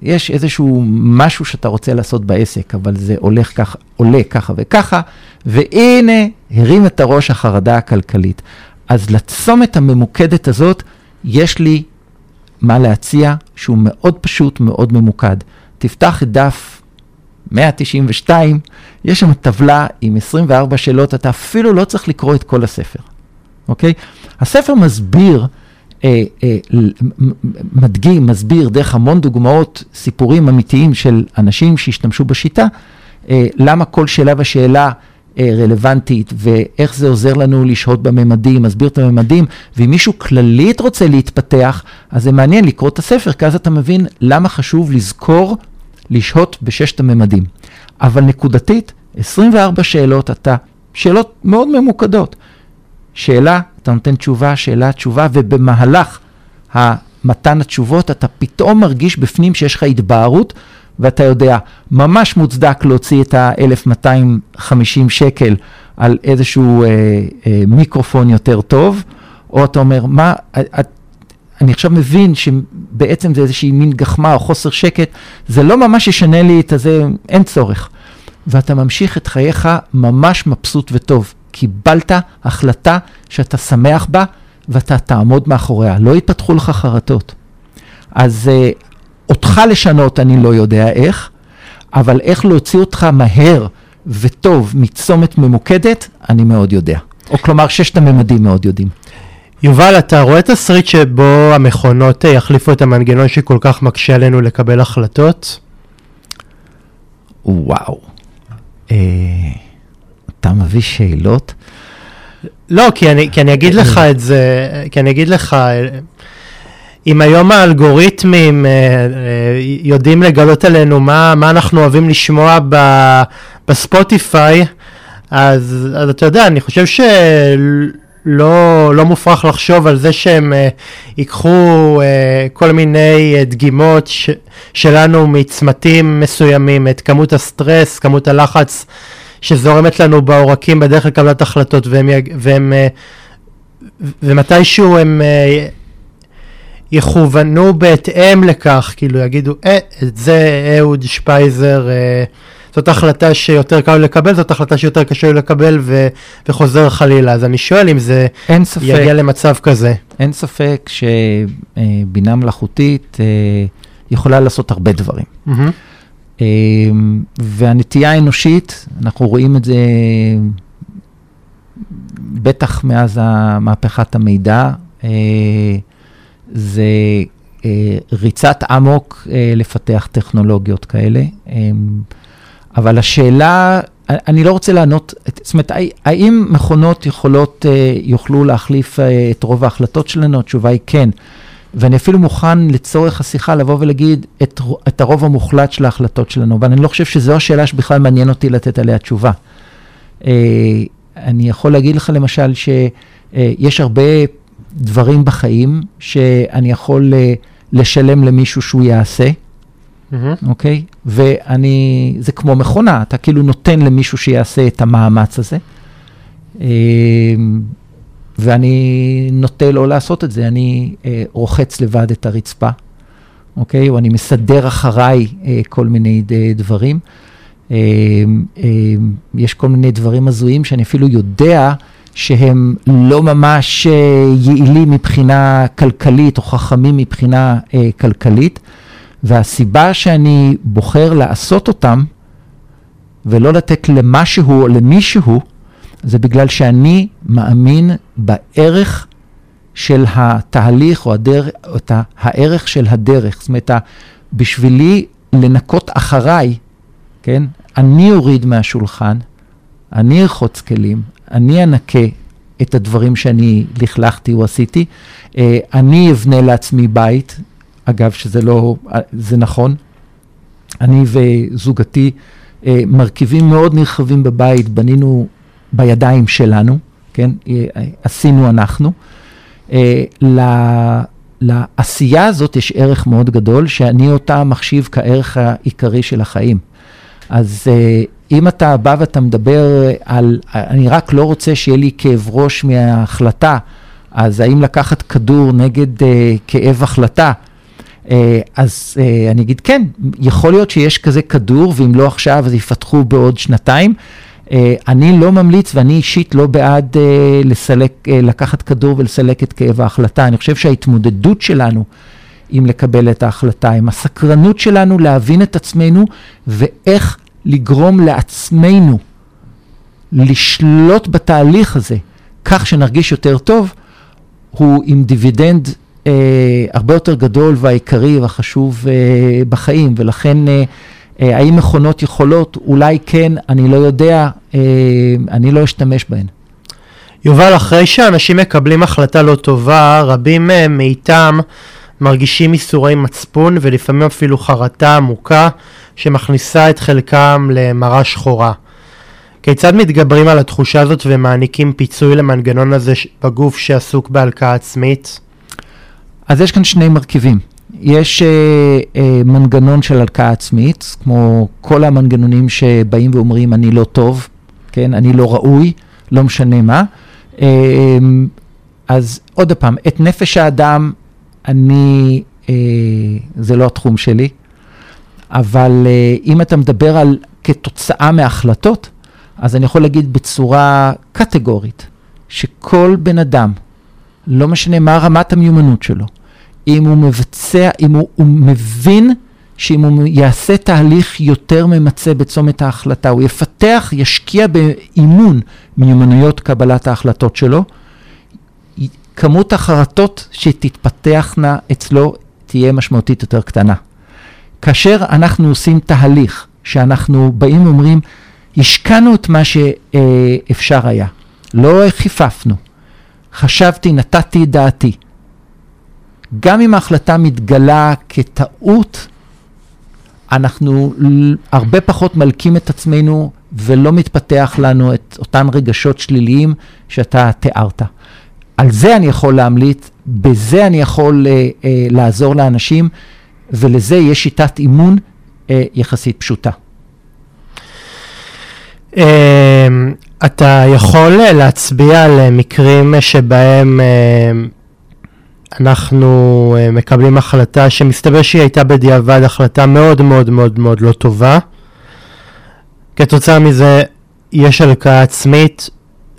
יש איזשהו משהו שאתה רוצה לעשות בעסק, אבל זה הולך כך, עולה ככה וככה, והנה, הרים את הראש החרדה הכלכלית. אז לצומת הממוקדת הזאת, יש לי מה להציע שהוא מאוד פשוט, מאוד ממוקד. תפתח את דף 192, יש שם טבלה עם 24 שאלות, אתה אפילו לא צריך לקרוא את כל הספר, אוקיי? הספר מסביר, אה, אה, מדגים, מסביר דרך המון דוגמאות, סיפורים אמיתיים של אנשים שהשתמשו בשיטה, אה, למה כל שאלה ושאלה אה, רלוונטית, ואיך זה עוזר לנו לשהות בממדים, מסביר את הממדים, ואם מישהו כללית רוצה להתפתח, אז זה מעניין לקרוא את הספר, כי אז אתה מבין למה חשוב לזכור לשהות בששת הממדים. אבל נקודתית, 24 שאלות, אתה, שאלות מאוד ממוקדות. שאלה, אתה נותן תשובה, שאלה, תשובה, ובמהלך מתן התשובות, אתה פתאום מרגיש בפנים שיש לך התבהרות ואתה יודע, ממש מוצדק להוציא את ה-1250 שקל על איזשהו אה, אה, מיקרופון יותר טוב, או אתה אומר, מה, את, אני עכשיו מבין שבעצם זה איזושהי מין גחמה או חוסר שקט, זה לא ממש ישנה לי את הזה, אין צורך. ואתה ממשיך את חייך ממש מבסוט וטוב. קיבלת החלטה שאתה שמח בה ואתה תעמוד מאחוריה, לא יתפתחו לך חרטות. אז אה, אותך לשנות אני לא יודע איך, אבל איך להוציא אותך מהר וטוב מצומת ממוקדת, אני מאוד יודע. או כלומר, ששת הממדים מאוד יודעים. יובל, אתה רואה תסריט שבו המכונות אה, יחליפו את המנגנון שכל כך מקשה עלינו לקבל החלטות? וואו. אה, אתה מביא שאלות? לא, כי אני, כי אני אגיד לך את זה, כי אני אגיד לך, אם היום האלגוריתמים אה, אה, יודעים לגלות עלינו מה, מה אנחנו אוהבים לשמוע ב, בספוטיפיי, אז, אז אתה יודע, אני חושב שלא לא מופרך לחשוב על זה שהם אה, ייקחו אה, כל מיני אה, דגימות ש, שלנו מצמתים מסוימים, את כמות הסטרס, כמות הלחץ שזורמת לנו בעורקים בדרך לקבלת החלטות, והם, והם, אה, ומתישהו הם... אה, יכוונו בהתאם לכך, כאילו יגידו, אה, את זה אהוד שפייזר, אה, זאת החלטה שיותר קל לקבל, זאת החלטה שיותר קשה לקבל ו, וחוזר חלילה. אז אני שואל אם זה ספק, יגיע למצב כזה. אין ספק שבינה מלאכותית אה, יכולה לעשות הרבה דברים. Mm-hmm. אה, והנטייה האנושית, אנחנו רואים את זה בטח מאז מהפכת המידע. אה, זה אה, ריצת אמוק אה, לפתח טכנולוגיות כאלה. אה, אבל השאלה, אני לא רוצה לענות, זאת אומרת, האם מכונות יכולות, יוכלו להחליף את רוב ההחלטות שלנו? התשובה היא כן. ואני אפילו מוכן לצורך השיחה לבוא ולהגיד את, את הרוב המוחלט של ההחלטות שלנו, אבל אני לא חושב שזו השאלה שבכלל מעניין אותי לתת עליה תשובה. אה, אני יכול להגיד לך למשל שיש הרבה דברים בחיים שאני יכול אה, לשלם למישהו שהוא יעשה, אוקיי? ואני, זה כמו מכונה, אתה כאילו נותן למישהו שיעשה את המאמץ הזה. ואני נוטה לא לעשות את זה, אני אה, רוחץ לבד את הרצפה, אוקיי? או אני מסדר אחריי אה, כל מיני אה, דברים. אה, אה, יש כל מיני דברים הזויים שאני אפילו יודע שהם לא ממש אה, יעילים מבחינה כלכלית או חכמים מבחינה אה, כלכלית, והסיבה שאני בוחר לעשות אותם ולא לתת למשהו או למישהו, זה בגלל שאני מאמין בערך של התהליך או הדרך, או את הערך של הדרך. זאת אומרת, בשבילי לנקות אחריי, כן? אני אוריד מהשולחן, אני ארחוץ כלים, אני אנקה את הדברים שאני לכלכתי או עשיתי, אה, אני אבנה לעצמי בית, אגב, שזה לא, זה נכון. אני וזוגתי אה, מרכיבים מאוד נרחבים בבית, בנינו בידיים שלנו, כן? אה, עשינו אנחנו. לעשייה הזאת יש ערך מאוד גדול, שאני אותה מחשיב כערך העיקרי של החיים. אז אם אתה בא ואתה מדבר על, אני רק לא רוצה שיהיה לי כאב ראש מההחלטה, אז האם לקחת כדור נגד uh, כאב החלטה? Uh, אז uh, אני אגיד, כן, יכול להיות שיש כזה כדור, ואם לא עכשיו, אז יפתחו בעוד שנתיים. Uh, אני לא ממליץ, ואני אישית לא בעד uh, לסלק, uh, לקחת כדור ולסלק את כאב ההחלטה. אני חושב שההתמודדות שלנו עם לקבל את ההחלטה, עם הסקרנות שלנו להבין את עצמנו ואיך לגרום לעצמנו לשלוט בתהליך הזה כך שנרגיש יותר טוב, הוא עם דיבידנד אה, הרבה יותר גדול והעיקרי והחשוב אה, בחיים, ולכן אה, אה, האם מכונות יכולות? אולי כן, אני לא יודע, אה, אני לא אשתמש בהן. יובל, אחרי שאנשים מקבלים החלטה לא טובה, רבים אה, מאיתם מרגישים ייסורי מצפון ולפעמים אפילו חרטה עמוקה שמכניסה את חלקם למראה שחורה. כיצד מתגברים על התחושה הזאת ומעניקים פיצוי למנגנון הזה בגוף שעסוק בהלקאה עצמית? אז יש כאן שני מרכיבים. יש uh, uh, מנגנון של הלקאה עצמית, כמו כל המנגנונים שבאים ואומרים אני לא טוב, כן, אני לא ראוי, לא משנה מה. Uh, אז עוד פעם, את נפש האדם אני, uh, זה לא התחום שלי, אבל אם אתה מדבר על כתוצאה מהחלטות, אז אני יכול להגיד בצורה קטגורית, שכל בן אדם, לא משנה מה רמת המיומנות שלו, אם הוא מבצע, אם הוא, הוא מבין שאם הוא יעשה תהליך יותר ממצה בצומת ההחלטה, הוא יפתח, ישקיע באימון מיומנויות קבלת ההחלטות שלו, כמות החרטות שתתפתחנה אצלו תהיה משמעותית יותר קטנה. כאשר אנחנו עושים תהליך, שאנחנו באים ואומרים, השקענו את מה שאפשר היה, לא חיפפנו, חשבתי, נתתי דעתי. גם אם ההחלטה מתגלה כטעות, אנחנו הרבה פחות מלקים את עצמנו ולא מתפתח לנו את אותם רגשות שליליים שאתה תיארת. על זה אני יכול להמליץ, בזה אני יכול uh, uh, לעזור לאנשים, ולזה יש שיטת אימון uh, יחסית פשוטה. Uh, אתה יכול להצביע על מקרים שבהם uh, אנחנו uh, מקבלים החלטה שמסתבר שהיא הייתה בדיעבד החלטה מאוד מאוד מאוד מאוד לא טובה. כתוצאה מזה יש הלקאה עצמית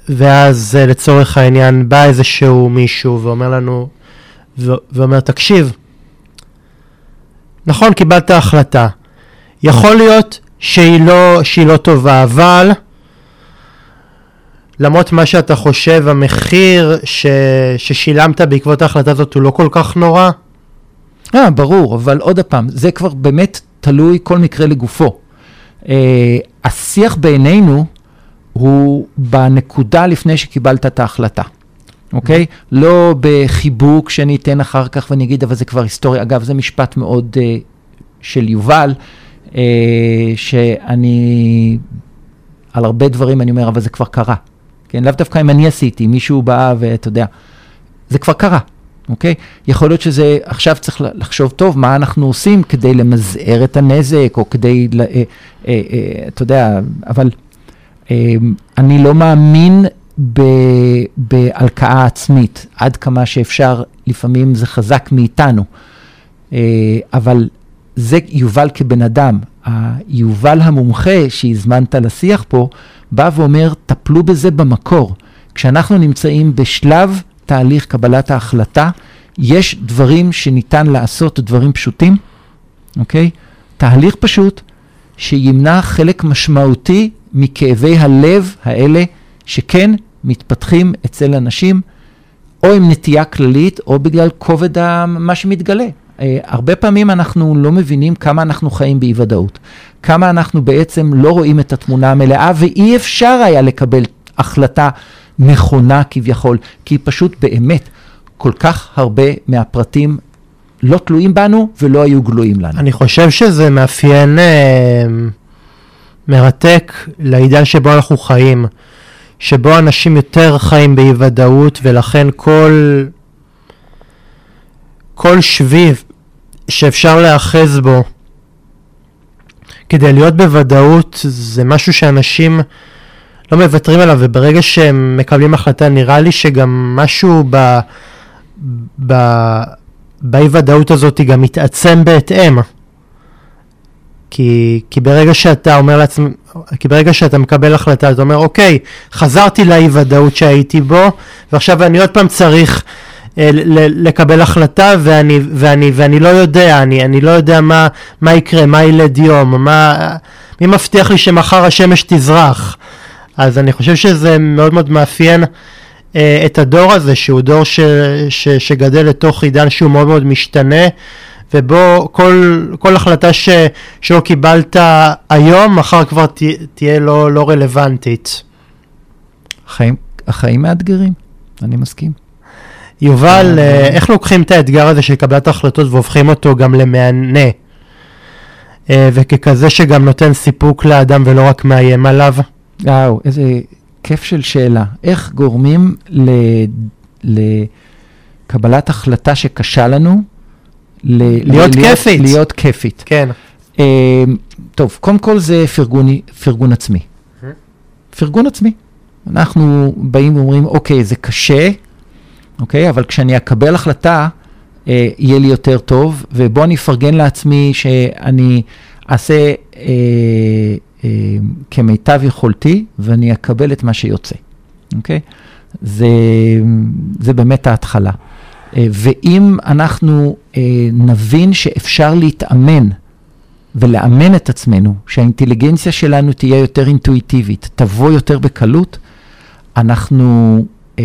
ואז אה, לצורך העניין בא איזשהו מישהו ואומר לנו, ואומר, תקשיב, נכון, קיבלת החלטה. יכול להיות שהיא לא, שהיא לא טובה, אבל למרות מה שאתה חושב, המחיר ש, ששילמת בעקבות ההחלטה הזאת הוא לא כל כך נורא? אה, ברור, אבל עוד פעם, זה כבר באמת תלוי כל מקרה לגופו. אה, השיח בינינו, הוא בנקודה לפני שקיבלת את ההחלטה, אוקיי? Mm-hmm. לא בחיבוק שאני אתן אחר כך ואני אגיד, אבל זה כבר היסטוריה. אגב, זה משפט מאוד uh, של יובל, uh, שאני, על הרבה דברים אני אומר, אבל זה כבר קרה. כן, לאו דווקא אם אני עשיתי, מישהו בא ואתה יודע, זה כבר קרה, אוקיי? יכול להיות שזה, עכשיו צריך לחשוב טוב מה אנחנו עושים כדי למזער את הנזק, או כדי, אה, אה, אה, אתה יודע, אבל אה, אני לא מאמין בהלקאה עצמית, עד כמה שאפשר, לפעמים זה חזק מאיתנו. אה, אבל זה יובל כבן אדם. היובל המומחה שהזמנת לשיח פה, בא ואומר, טפלו בזה במקור. כשאנחנו נמצאים בשלב תהליך קבלת ההחלטה, יש דברים שניתן לעשות, דברים פשוטים, אוקיי? תהליך פשוט שימנע חלק משמעותי מכאבי הלב האלה, שכן מתפתחים אצל אנשים, או עם נטייה כללית, או בגלל כובד מה שמתגלה. אה, הרבה פעמים אנחנו לא מבינים כמה אנחנו חיים באי ודאות, כמה אנחנו בעצם לא רואים את התמונה המלאה, ואי אפשר היה לקבל החלטה נכונה כביכול, כי פשוט באמת כל כך הרבה מהפרטים לא תלויים בנו ולא היו גלויים לנו. אני חושב שזה מאפיין אה, מרתק לעידן שבו אנחנו חיים, שבו אנשים יותר חיים באי ודאות ולכן כל, כל שביב שאפשר להאחז בו כדי להיות בוודאות זה משהו שאנשים לא מוותרים עליו וברגע שהם מקבלים החלטה נראה לי שגם משהו ב... ב... באי ודאות הזאת גם מתעצם בהתאם. כי, כי ברגע שאתה אומר לעצמך, כי ברגע שאתה מקבל החלטה, אתה אומר, אוקיי, חזרתי לאי ודאות שהייתי בו, ועכשיו אני עוד פעם צריך לקבל החלטה ואני, ואני, ואני לא יודע, אני, אני לא יודע מה, מה יקרה, מה ילד יום, מה, מי מבטיח לי שמחר השמש תזרח. אז אני חושב שזה מאוד מאוד מאפיין אה, את הדור הזה, שהוא דור ש, ש, שגדל לתוך עידן שהוא מאוד מאוד משתנה, ובו כל, כל החלטה ש, שלא קיבלת היום, מחר כבר ת, תהיה לא, לא רלוונטית. החיים, החיים מאתגרים, אני מסכים. יובל, אה, אה, איך לוקחים את האתגר הזה של קבלת החלטות והופכים אותו גם למהנה, אה, וככזה שגם נותן סיפוק לאדם ולא רק מאיים עליו? וואו, איזה כיף של שאלה. איך גורמים ל... לקבלת החלטה שקשה לנו, ל... להיות כיפית. להיות כיפית. כן. טוב, קודם כל זה פרגון, פרגון עצמי. פרגון עצמי. אנחנו באים ואומרים, אוקיי, זה קשה, אוקיי? אבל כשאני אקבל החלטה, אה, יהיה לי יותר טוב, ובוא אני אפרגן לעצמי שאני אעשה אה, אה, כמיטב יכולתי, ואני אקבל את מה שיוצא, אוקיי? זה, זה באמת ההתחלה. אה, ואם אנחנו אה, נבין שאפשר להתאמן, ולאמן את עצמנו, שהאינטליגנציה שלנו תהיה יותר אינטואיטיבית, תבוא יותר בקלות, אנחנו אה,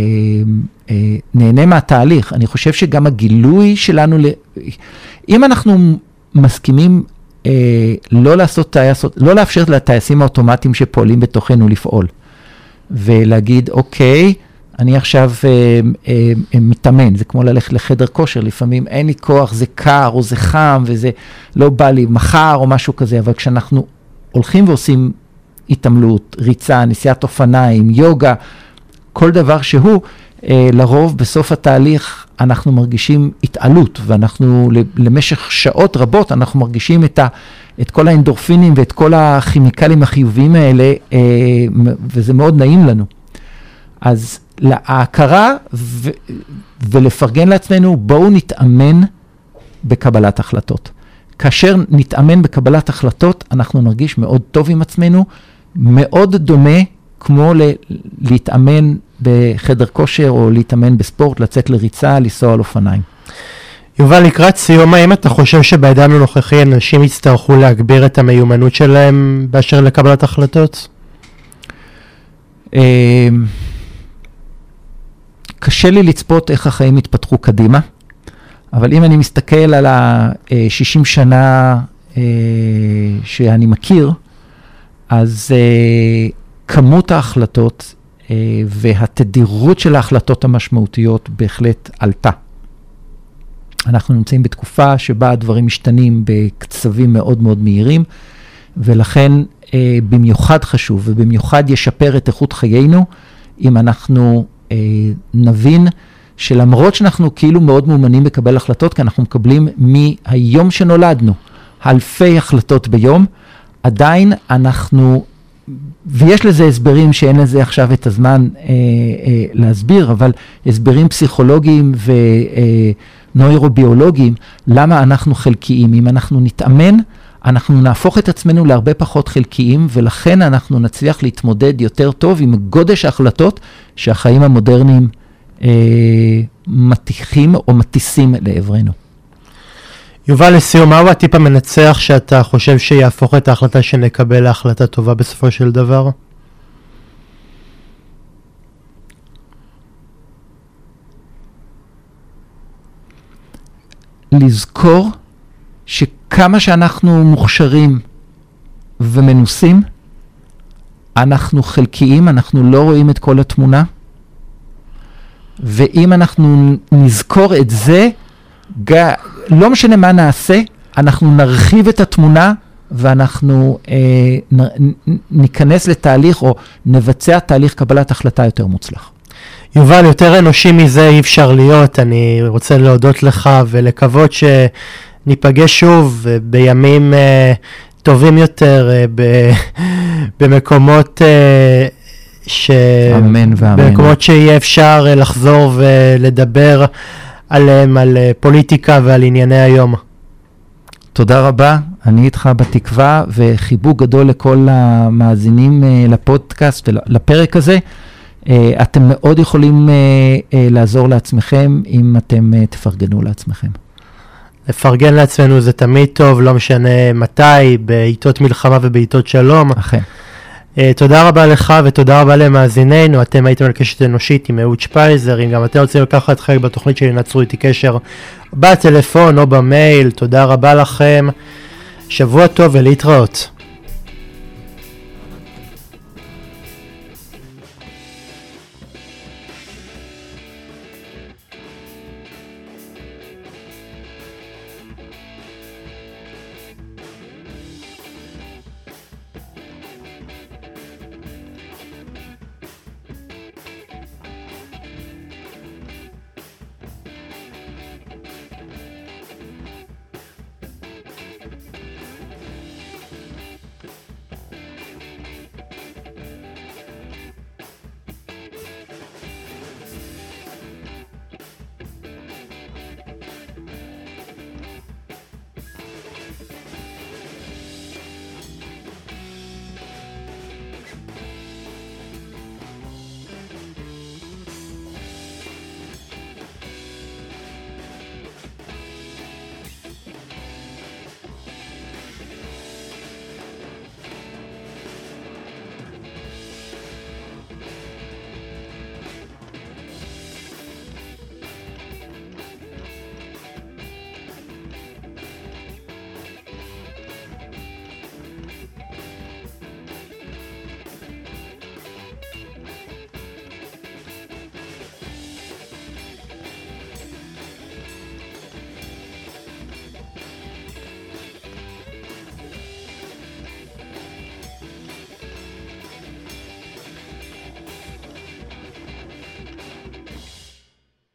נהנה מהתהליך. אני חושב שגם הגילוי שלנו, אם אנחנו מסכימים אה, לא לעשות טייסות, לא לאפשר לטייסים האוטומטיים שפועלים בתוכנו לפעול, ולהגיד, אוקיי, אני עכשיו אה, אה, אה, מתאמן, זה כמו ללכת לחדר כושר, לפעמים אין לי כוח, זה קר או זה חם וזה לא בא לי מחר או משהו כזה, אבל כשאנחנו הולכים ועושים התעמלות, ריצה, נסיעת אופניים, יוגה, כל דבר שהוא, אה, לרוב בסוף התהליך אנחנו מרגישים התעלות, ואנחנו למשך שעות רבות אנחנו מרגישים את, ה, את כל האנדורפינים ואת כל הכימיקלים החיוביים האלה, אה, וזה מאוד נעים לנו. אז ההכרה ו, ולפרגן לעצמנו, בואו נתאמן בקבלת החלטות. כאשר נתאמן בקבלת החלטות, אנחנו נרגיש מאוד טוב עם עצמנו, מאוד דומה כמו ל- להתאמן בחדר כושר או להתאמן בספורט, לצאת לריצה, לנסוע על אופניים. יובל, לקראת סיום, האם אתה חושב שבעידן הנוכחי אנשים יצטרכו להגביר את המיומנות שלהם באשר לקבלת החלטות? אמ, קשה לי לצפות איך החיים יתפתחו קדימה, אבל אם אני מסתכל על ה-60 שנה אה, שאני מכיר, אז אה, כמות ההחלטות אה, והתדירות של ההחלטות המשמעותיות בהחלט עלתה. אנחנו נמצאים בתקופה שבה הדברים משתנים בקצבים מאוד מאוד מהירים, ולכן אה, במיוחד חשוב ובמיוחד ישפר את איכות חיינו, אם אנחנו אה, נבין שלמרות שאנחנו כאילו מאוד מאומנים לקבל החלטות, כי אנחנו מקבלים מהיום שנולדנו אלפי החלטות ביום, עדיין אנחנו, ויש לזה הסברים שאין לזה עכשיו את הזמן אה, אה, להסביר, אבל הסברים פסיכולוגיים ונוירוביולוגיים, למה אנחנו חלקיים. אם אנחנו נתאמן, אנחנו נהפוך את עצמנו להרבה פחות חלקיים, ולכן אנחנו נצליח להתמודד יותר טוב עם גודש ההחלטות שהחיים המודרניים אה, מטיחים או מטיסים לעברנו. יובל, לסיום, מהו הטיפ המנצח שאתה חושב שיהפוך את ההחלטה שנקבל להחלטה טובה בסופו של דבר? לזכור שכמה שאנחנו מוכשרים ומנוסים, אנחנו חלקיים, אנחנו לא רואים את כל התמונה. ואם אנחנו נזכור את זה, לא משנה מה נעשה, אנחנו נרחיב את התמונה ואנחנו אה, נ, ניכנס לתהליך או נבצע תהליך קבלת החלטה יותר מוצלח. יובל, יותר אנושי מזה אי אפשר להיות. אני רוצה להודות לך ולקוות שניפגש שוב בימים אה, טובים יותר, אה, ב, במקומות... אה, ש... אמן ואמן. במקומות שיהיה אפשר אה, לחזור ולדבר עליהם, על אה, פוליטיקה ועל ענייני היום. תודה רבה, אני איתך בתקווה, וחיבוק גדול לכל המאזינים אה, לפודקאסט ולפרק הזה. אתם מאוד יכולים לעזור לעצמכם אם אתם תפרגנו לעצמכם. לפרגן לעצמנו זה תמיד טוב, לא משנה מתי, בעיתות מלחמה ובעיתות שלום. אכן. Uh, תודה רבה לך ותודה רבה למאזיננו, אתם הייתם על קשת אנושית עם אהוד שפייזר, אם גם אתם רוצים לקחת חלק בתוכנית שלי, נצרו איתי קשר בטלפון או במייל, תודה רבה לכם, שבוע טוב ולהתראות.